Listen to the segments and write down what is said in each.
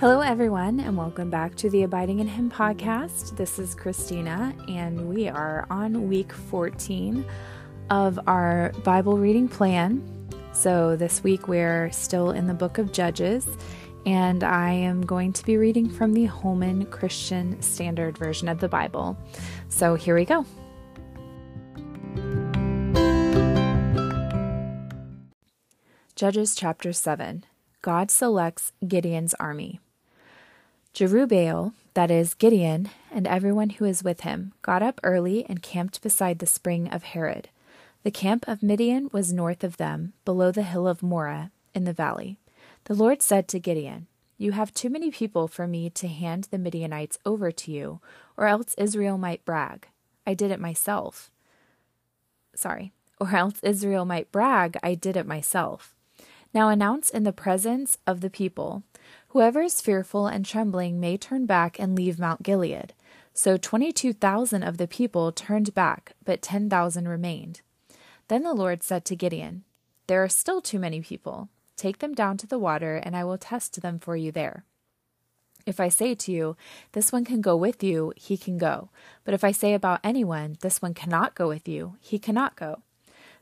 Hello, everyone, and welcome back to the Abiding in Him podcast. This is Christina, and we are on week 14 of our Bible reading plan. So, this week we're still in the book of Judges, and I am going to be reading from the Holman Christian Standard Version of the Bible. So, here we go. Judges chapter 7 God selects Gideon's army. Jerubbaal, that is, Gideon, and everyone who is with him, got up early and camped beside the spring of Harod. The camp of Midian was north of them, below the hill of Moreh, in the valley. The Lord said to Gideon, You have too many people for me to hand the Midianites over to you, or else Israel might brag. I did it myself. Sorry. Or else Israel might brag, I did it myself. Now announce in the presence of the people Whoever is fearful and trembling may turn back and leave Mount Gilead. So 22,000 of the people turned back, but 10,000 remained. Then the Lord said to Gideon, There are still too many people. Take them down to the water, and I will test them for you there. If I say to you, This one can go with you, he can go. But if I say about anyone, This one cannot go with you, he cannot go.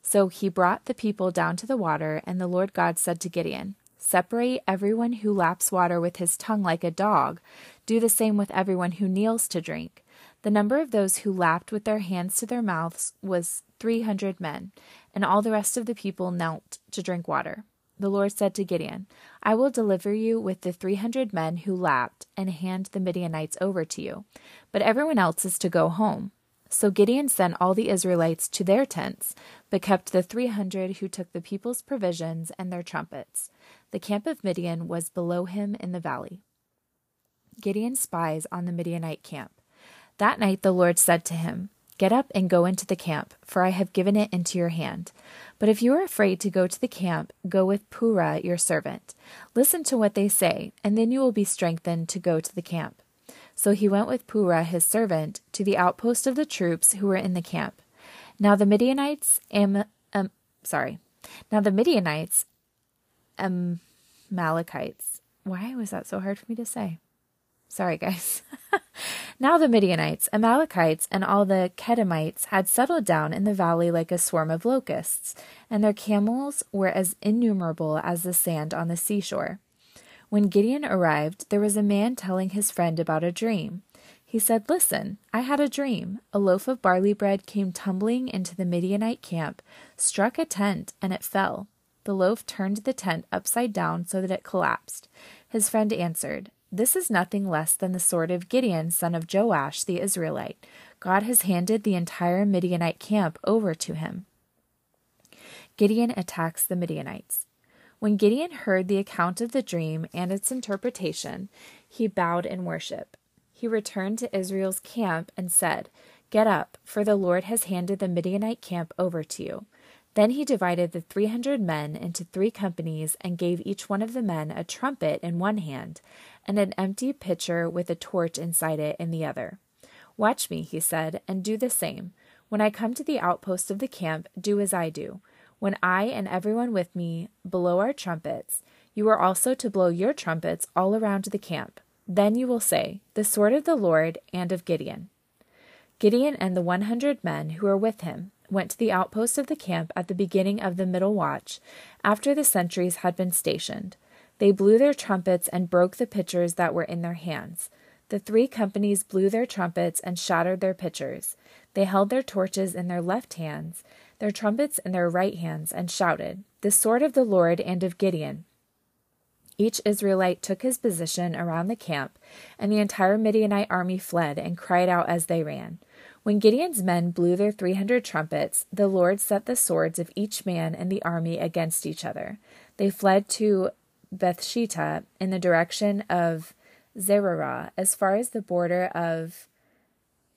So he brought the people down to the water, and the Lord God said to Gideon, Separate everyone who laps water with his tongue like a dog. Do the same with everyone who kneels to drink. The number of those who lapped with their hands to their mouths was three hundred men, and all the rest of the people knelt to drink water. The Lord said to Gideon, I will deliver you with the three hundred men who lapped, and hand the Midianites over to you. But everyone else is to go home. So Gideon sent all the Israelites to their tents, but kept the three hundred who took the people's provisions and their trumpets. The camp of Midian was below him in the valley. Gideon spies on the Midianite camp. That night the Lord said to him, Get up and go into the camp, for I have given it into your hand. But if you are afraid to go to the camp, go with Purah your servant. Listen to what they say, and then you will be strengthened to go to the camp. So he went with Purah his servant to the outpost of the troops who were in the camp. Now the Midianites am um, sorry. Now the Midianites Amalekites. Why was that so hard for me to say? Sorry, guys. now the Midianites, Amalekites, and all the Kedemites had settled down in the valley like a swarm of locusts, and their camels were as innumerable as the sand on the seashore. When Gideon arrived, there was a man telling his friend about a dream. He said, Listen, I had a dream. A loaf of barley bread came tumbling into the Midianite camp, struck a tent, and it fell. The loaf turned the tent upside down so that it collapsed. His friend answered, This is nothing less than the sword of Gideon, son of Joash the Israelite. God has handed the entire Midianite camp over to him. Gideon attacks the Midianites. When Gideon heard the account of the dream and its interpretation, he bowed in worship. He returned to Israel's camp and said, Get up, for the Lord has handed the Midianite camp over to you. Then he divided the three hundred men into three companies and gave each one of the men a trumpet in one hand and an empty pitcher with a torch inside it in the other. Watch me, he said, and do the same. When I come to the outpost of the camp, do as I do. When I and everyone with me blow our trumpets, you are also to blow your trumpets all around the camp. Then you will say, The sword of the Lord and of Gideon. Gideon and the one hundred men who were with him went to the outpost of the camp at the beginning of the middle watch, after the sentries had been stationed. They blew their trumpets and broke the pitchers that were in their hands. The three companies blew their trumpets and shattered their pitchers. They held their torches in their left hands, their trumpets in their right hands, and shouted, The sword of the Lord and of Gideon. Each Israelite took his position around the camp, and the entire Midianite army fled and cried out as they ran. When Gideon's men blew their three hundred trumpets, the Lord set the swords of each man in the army against each other. They fled to Bethshittah in the direction of Zererah, as far as the border of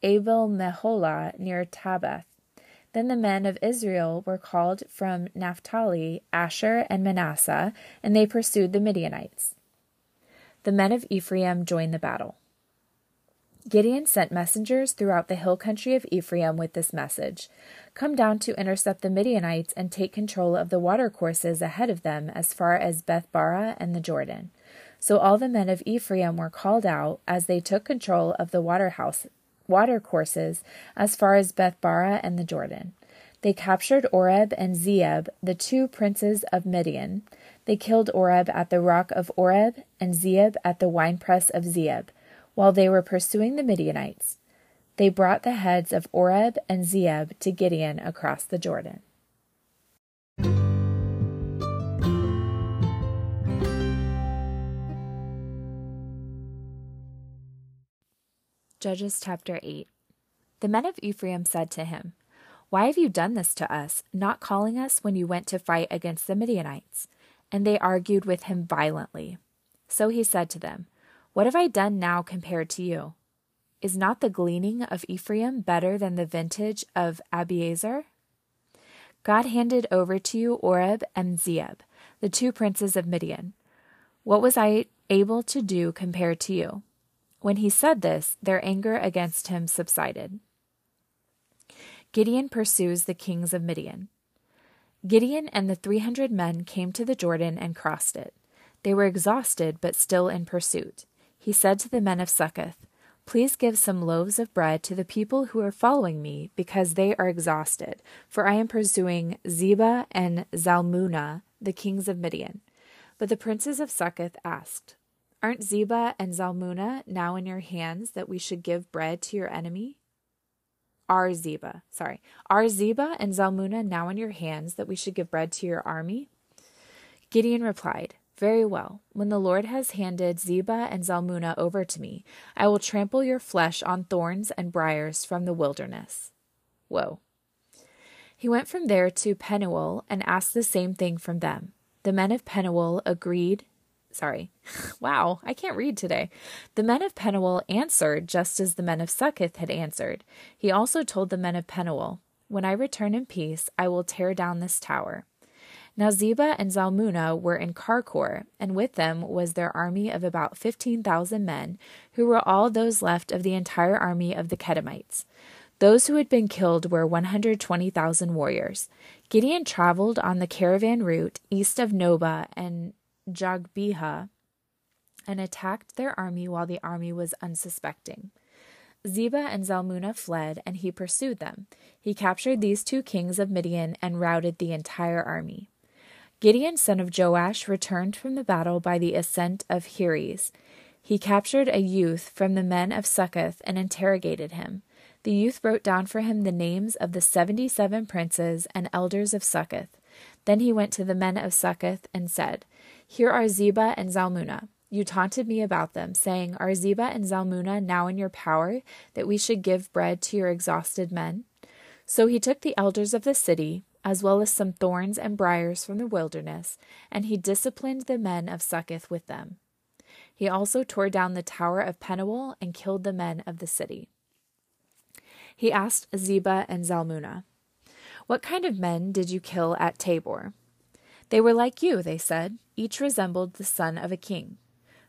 Abel Meholah near Tabbath. Then the men of Israel were called from Naphtali, Asher, and Manasseh, and they pursued the Midianites. The men of Ephraim joined the battle. Gideon sent messengers throughout the hill country of Ephraim with this message Come down to intercept the Midianites and take control of the watercourses ahead of them as far as Bethbara and the Jordan. So all the men of Ephraim were called out as they took control of the waterhouse, water courses as far as Bethbara and the Jordan. They captured Oreb and Zeeb, the two princes of Midian. They killed Oreb at the rock of Oreb and Zeeb at the winepress of Zeeb, while they were pursuing the Midianites. They brought the heads of Oreb and Zeeb to Gideon across the Jordan. Judges chapter 8 The men of Ephraim said to him, Why have you done this to us, not calling us when you went to fight against the Midianites? And they argued with him violently. So he said to them, What have I done now compared to you? Is not the gleaning of Ephraim better than the vintage of Abiezer? God handed over to you Oreb and Zeeb, the two princes of Midian. What was I able to do compared to you? When he said this, their anger against him subsided. Gideon pursues the kings of Midian. Gideon and the three hundred men came to the Jordan and crossed it. They were exhausted, but still in pursuit. He said to the men of Succoth, Please give some loaves of bread to the people who are following me, because they are exhausted, for I am pursuing Zebah and Zalmunna, the kings of Midian. But the princes of Succoth asked, Aren't Zebah and Zalmunna now in your hands that we should give bread to your enemy? Are Zebah, sorry, are Zebah and Zalmunna now in your hands that we should give bread to your army? Gideon replied, Very well. When the Lord has handed Zebah and Zalmunna over to me, I will trample your flesh on thorns and briers from the wilderness. Whoa. He went from there to Penuel and asked the same thing from them. The men of Penuel agreed sorry. wow, I can't read today. The men of Penuel answered just as the men of Succoth had answered. He also told the men of Penuel, When I return in peace, I will tear down this tower. Now Zebah and Zalmunna were in Karkor, and with them was their army of about fifteen thousand men, who were all those left of the entire army of the Kedemites. Those who had been killed were 120,000 warriors. Gideon traveled on the caravan route east of Nobah and Jogbehah and attacked their army while the army was unsuspecting. Zebah and Zalmunna fled, and he pursued them. He captured these two kings of Midian and routed the entire army. Gideon, son of Joash, returned from the battle by the ascent of Heres. He captured a youth from the men of Succoth and interrogated him. The youth wrote down for him the names of the seventy seven princes and elders of Succoth. Then he went to the men of Succoth and said, here are Zebah and Zalmunna. You taunted me about them, saying, Are Zebah and Zalmunna now in your power, that we should give bread to your exhausted men? So he took the elders of the city, as well as some thorns and briers from the wilderness, and he disciplined the men of Succoth with them. He also tore down the tower of Penuel and killed the men of the city. He asked Zebah and Zalmunna, What kind of men did you kill at Tabor? They were like you, they said. Each resembled the son of a king.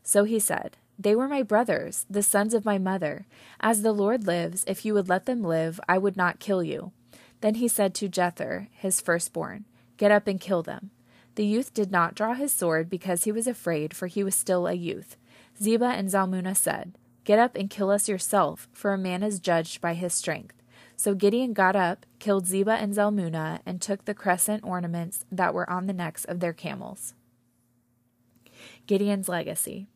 So he said, They were my brothers, the sons of my mother. As the Lord lives, if you would let them live, I would not kill you. Then he said to Jether, his firstborn, Get up and kill them. The youth did not draw his sword because he was afraid, for he was still a youth. Zebah and Zalmunna said, Get up and kill us yourself, for a man is judged by his strength. So Gideon got up, killed Zebah and Zalmunna, and took the crescent ornaments that were on the necks of their camels. Gideon's legacy.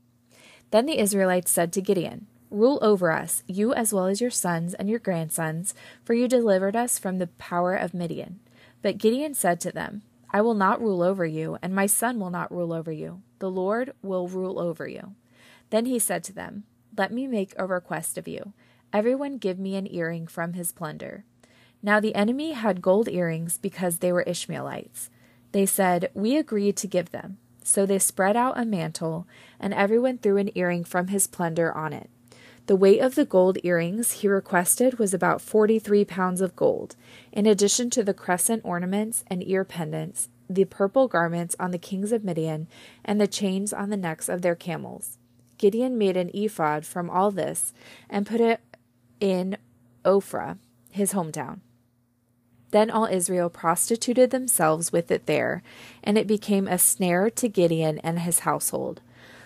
Then the Israelites said to Gideon, Rule over us, you as well as your sons and your grandsons, for you delivered us from the power of Midian. But Gideon said to them, I will not rule over you, and my son will not rule over you. The Lord will rule over you. Then he said to them, Let me make a request of you Everyone give me an earring from his plunder. Now the enemy had gold earrings because they were Ishmaelites. They said, We agreed to give them. So they spread out a mantle, and everyone threw an earring from his plunder on it. The weight of the gold earrings he requested was about forty three pounds of gold, in addition to the crescent ornaments and ear pendants, the purple garments on the kings of Midian, and the chains on the necks of their camels. Gideon made an ephod from all this and put it in Ophrah, his hometown. Then all Israel prostituted themselves with it there, and it became a snare to Gideon and his household.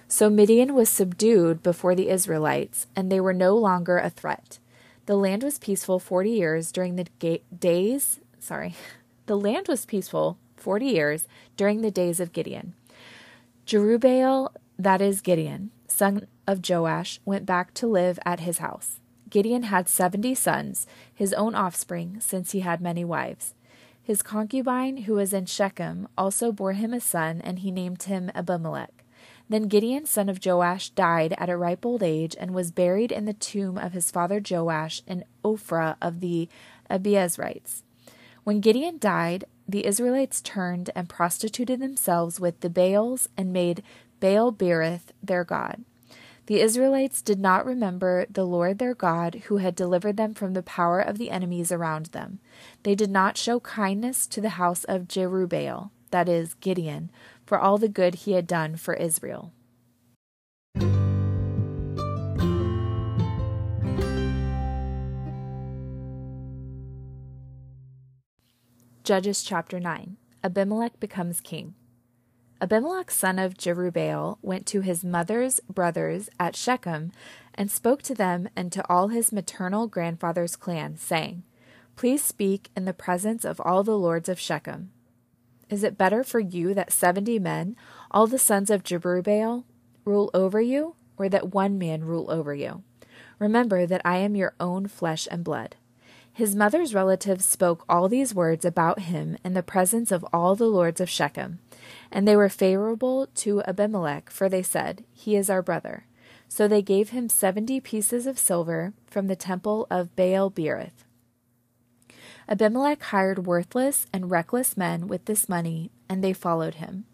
So Midian was subdued before the Israelites, and they were no longer a threat. The land was peaceful 40 years during the ga- days, sorry. The land was peaceful 40 years during the days of Gideon. Jerubbaal, that is Gideon, son of Joash, went back to live at his house. Gideon had 70 sons, his own offspring, since he had many wives. His concubine, who was in Shechem, also bore him a son, and he named him Abimelech. Then Gideon, son of Joash, died at a ripe old age and was buried in the tomb of his father Joash in Ophrah of the Abiezrites. When Gideon died, the Israelites turned and prostituted themselves with the Baals and made Baal Berith their god. The Israelites did not remember the Lord their God, who had delivered them from the power of the enemies around them. They did not show kindness to the house of Jerubbaal, that is, Gideon, for all the good he had done for Israel. Judges chapter 9 Abimelech becomes king. Abimelech, son of Jerubbaal, went to his mother's brothers at Shechem and spoke to them and to all his maternal grandfather's clan, saying, Please speak in the presence of all the lords of Shechem. Is it better for you that seventy men, all the sons of Jerubbaal, rule over you, or that one man rule over you? Remember that I am your own flesh and blood. His mother's relatives spoke all these words about him in the presence of all the lords of Shechem. And they were favorable to Abimelech, for they said, He is our brother. So they gave him seventy pieces of silver from the temple of Baal Berith. Abimelech hired worthless and reckless men with this money, and they followed him.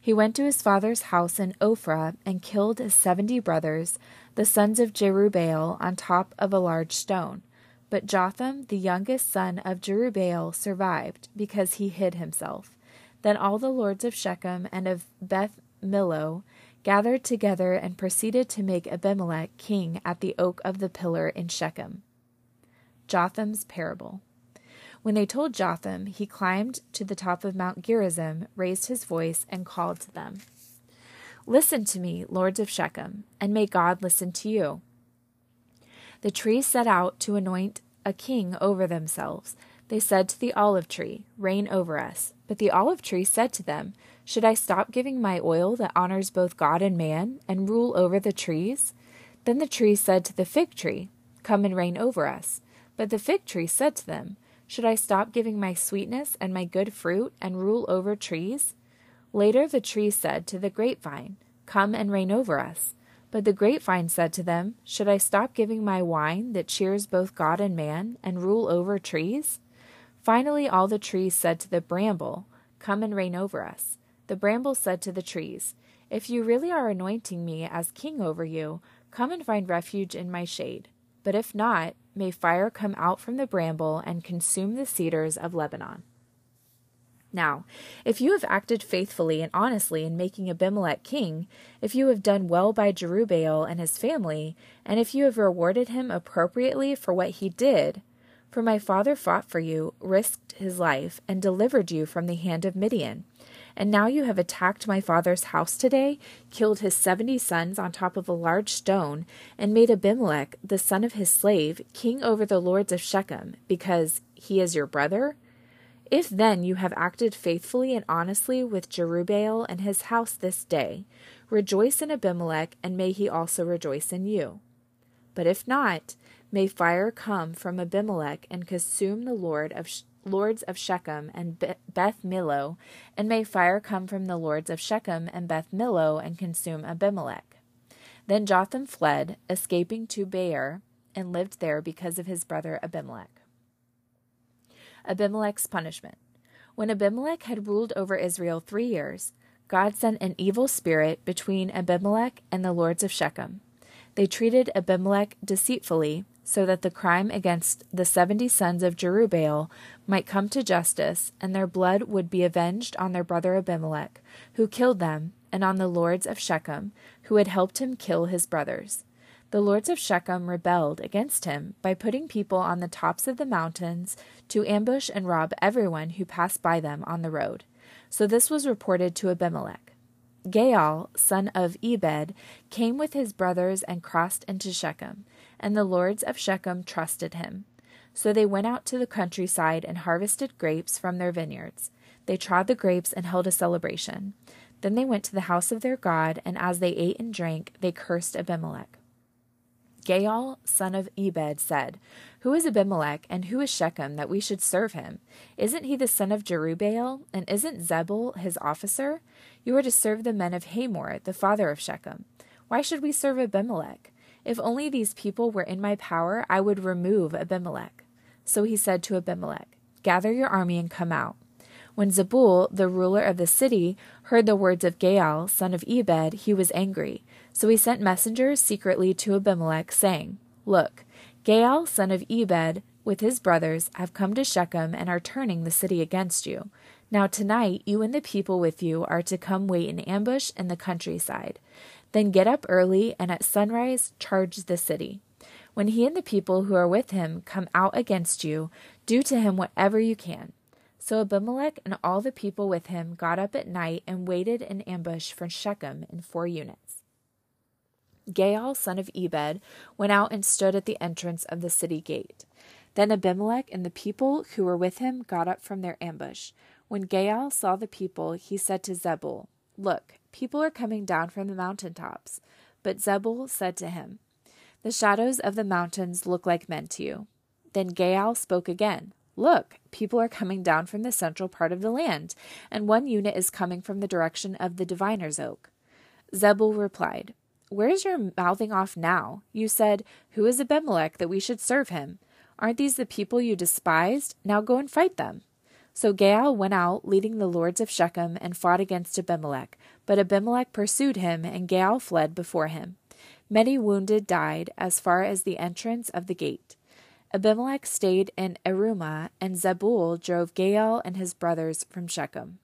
He went to his father's house in Ophrah and killed his seventy brothers, the sons of Jerubbaal, on top of a large stone. But Jotham, the youngest son of Jerubbaal, survived, because he hid himself. Then all the lords of Shechem and of Beth Millo gathered together and proceeded to make Abimelech king at the oak of the pillar in Shechem. Jotham's parable. When they told Jotham, he climbed to the top of Mount Gerizim, raised his voice, and called to them Listen to me, lords of Shechem, and may God listen to you. The trees set out to anoint a king over themselves. They said to the olive tree, Reign over us. But the olive tree said to them, Should I stop giving my oil that honors both God and man, and rule over the trees? Then the tree said to the fig tree, Come and reign over us. But the fig tree said to them, Should I stop giving my sweetness and my good fruit, and rule over trees? Later the tree said to the grapevine, Come and reign over us. But the grapevine said to them, Should I stop giving my wine that cheers both God and man, and rule over trees? Finally, all the trees said to the bramble, Come and reign over us. The bramble said to the trees, If you really are anointing me as king over you, come and find refuge in my shade. But if not, may fire come out from the bramble and consume the cedars of Lebanon. Now, if you have acted faithfully and honestly in making Abimelech king, if you have done well by Jerubbaal and his family, and if you have rewarded him appropriately for what he did, for my father fought for you, risked his life, and delivered you from the hand of Midian. And now you have attacked my father's house today, killed his seventy sons on top of a large stone, and made Abimelech, the son of his slave, king over the lords of Shechem, because he is your brother? If then you have acted faithfully and honestly with Jerubbaal and his house this day, rejoice in Abimelech, and may he also rejoice in you. But if not, May fire come from Abimelech and consume the Lord of lords of Shechem and Beth Millo, and may fire come from the lords of Shechem and Beth Millo and consume Abimelech. Then Jotham fled, escaping to Beer, and lived there because of his brother Abimelech. Abimelech's punishment. When Abimelech had ruled over Israel three years, God sent an evil spirit between Abimelech and the lords of Shechem. They treated Abimelech deceitfully so that the crime against the seventy sons of Jerubbaal might come to justice, and their blood would be avenged on their brother Abimelech, who killed them, and on the lords of Shechem, who had helped him kill his brothers. The lords of Shechem rebelled against him by putting people on the tops of the mountains to ambush and rob everyone who passed by them on the road. So this was reported to Abimelech. Gaal, son of Ebed, came with his brothers and crossed into Shechem, and the lords of Shechem trusted him. So they went out to the countryside and harvested grapes from their vineyards. They trod the grapes and held a celebration. Then they went to the house of their God, and as they ate and drank, they cursed Abimelech. Gaal, son of Ebed, said, Who is Abimelech, and who is Shechem, that we should serve him? Isn't he the son of Jerubbaal, and isn't Zebul his officer? You are to serve the men of Hamor, the father of Shechem. Why should we serve Abimelech? If only these people were in my power, I would remove Abimelech. So he said to Abimelech, Gather your army and come out. When Zebul, the ruler of the city, heard the words of Gaal, son of Ebed, he was angry. So he sent messengers secretly to Abimelech, saying, Look, Gaal, son of Ebed, with his brothers, have come to Shechem and are turning the city against you. Now tonight you and the people with you are to come wait in ambush in the countryside. Then get up early and at sunrise charge the city. When he and the people who are with him come out against you, do to him whatever you can. So Abimelech and all the people with him got up at night and waited in ambush for Shechem in four units. Gaal, son of Ebed, went out and stood at the entrance of the city gate. Then Abimelech and the people who were with him got up from their ambush. When Gaal saw the people, he said to Zebul, Look, people are coming down from the mountain tops. But Zebul said to him, The shadows of the mountains look like men to you. Then Gaal spoke again. Look, people are coming down from the central part of the land, and one unit is coming from the direction of the diviner's oak. Zebul replied, Where is your mouthing off now? You said, Who is Abimelech that we should serve him? Aren't these the people you despised? Now go and fight them. So Gaal went out, leading the lords of Shechem, and fought against Abimelech. But Abimelech pursued him, and Gaal fled before him. Many wounded died as far as the entrance of the gate. Abimelech stayed in Arumah, and Zebul drove Gaal and his brothers from Shechem.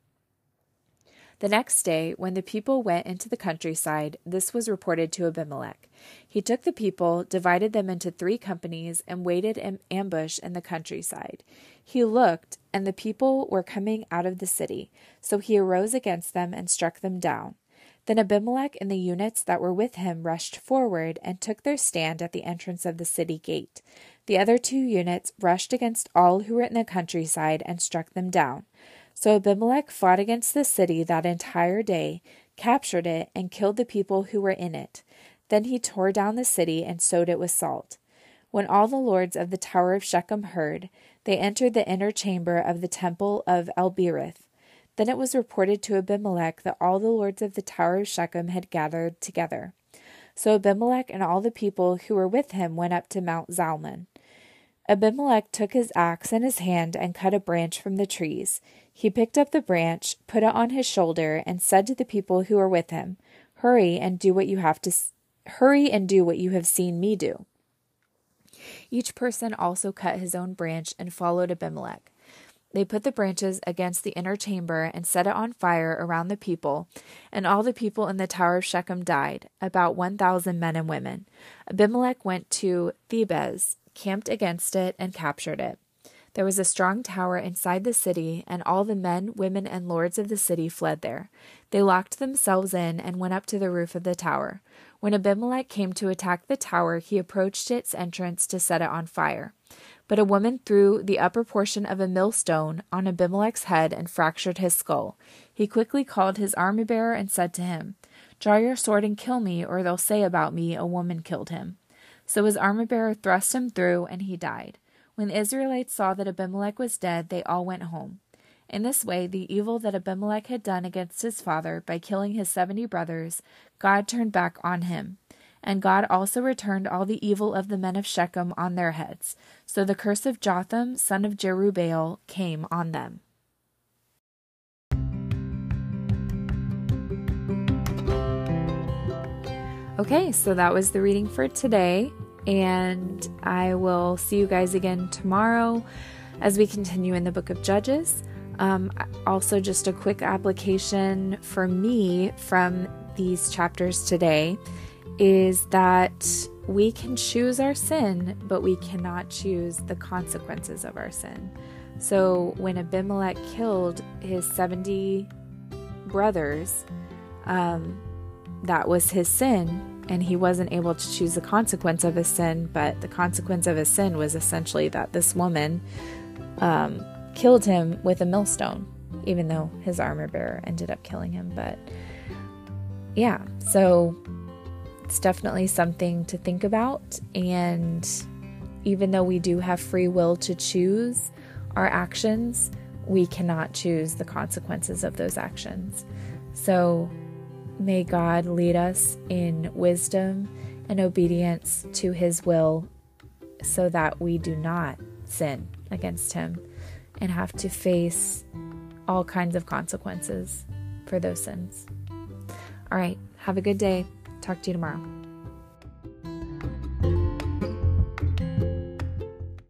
The next day, when the people went into the countryside, this was reported to Abimelech. He took the people, divided them into three companies, and waited in ambush in the countryside. He looked, and the people were coming out of the city. So he arose against them and struck them down. Then Abimelech and the units that were with him rushed forward and took their stand at the entrance of the city gate. The other two units rushed against all who were in the countryside and struck them down. So Abimelech fought against the city that entire day, captured it, and killed the people who were in it. Then he tore down the city and sowed it with salt. When all the lords of the tower of Shechem heard, they entered the inner chamber of the temple of El-berith. Then it was reported to Abimelech that all the lords of the tower of Shechem had gathered together. So Abimelech and all the people who were with him went up to Mount Zalmon. Abimelech took his axe in his hand and cut a branch from the trees. He picked up the branch, put it on his shoulder, and said to the people who were with him, "Hurry and do what you have to hurry and do what you have seen me do." Each person also cut his own branch and followed Abimelech. They put the branches against the inner chamber and set it on fire around the people, and all the people in the tower of Shechem died, about one thousand men and women. Abimelech went to Thebez, camped against it, and captured it. There was a strong tower inside the city, and all the men, women, and lords of the city fled there. They locked themselves in and went up to the roof of the tower. When Abimelech came to attack the tower, he approached its entrance to set it on fire. But a woman threw the upper portion of a millstone on Abimelech's head and fractured his skull. He quickly called his armor bearer and said to him, Draw your sword and kill me, or they'll say about me, a woman killed him. So his armor bearer thrust him through, and he died. When the Israelites saw that Abimelech was dead, they all went home. In this way, the evil that Abimelech had done against his father by killing his seventy brothers, God turned back on him. And God also returned all the evil of the men of Shechem on their heads. So the curse of Jotham, son of Jerubbaal, came on them. Okay, so that was the reading for today, and I will see you guys again tomorrow as we continue in the book of Judges. Um, also, just a quick application for me from these chapters today is that we can choose our sin, but we cannot choose the consequences of our sin. So when Abimelech killed his 70 brothers, um, that was his sin, and he wasn't able to choose the consequence of his sin. But the consequence of his sin was essentially that this woman um, killed him with a millstone, even though his armor bearer ended up killing him. But yeah, so it's definitely something to think about. And even though we do have free will to choose our actions, we cannot choose the consequences of those actions. So may God lead us in wisdom and obedience to his will so that we do not sin against him and have to face all kinds of consequences for those sins. All right, have a good day. Talk to you tomorrow.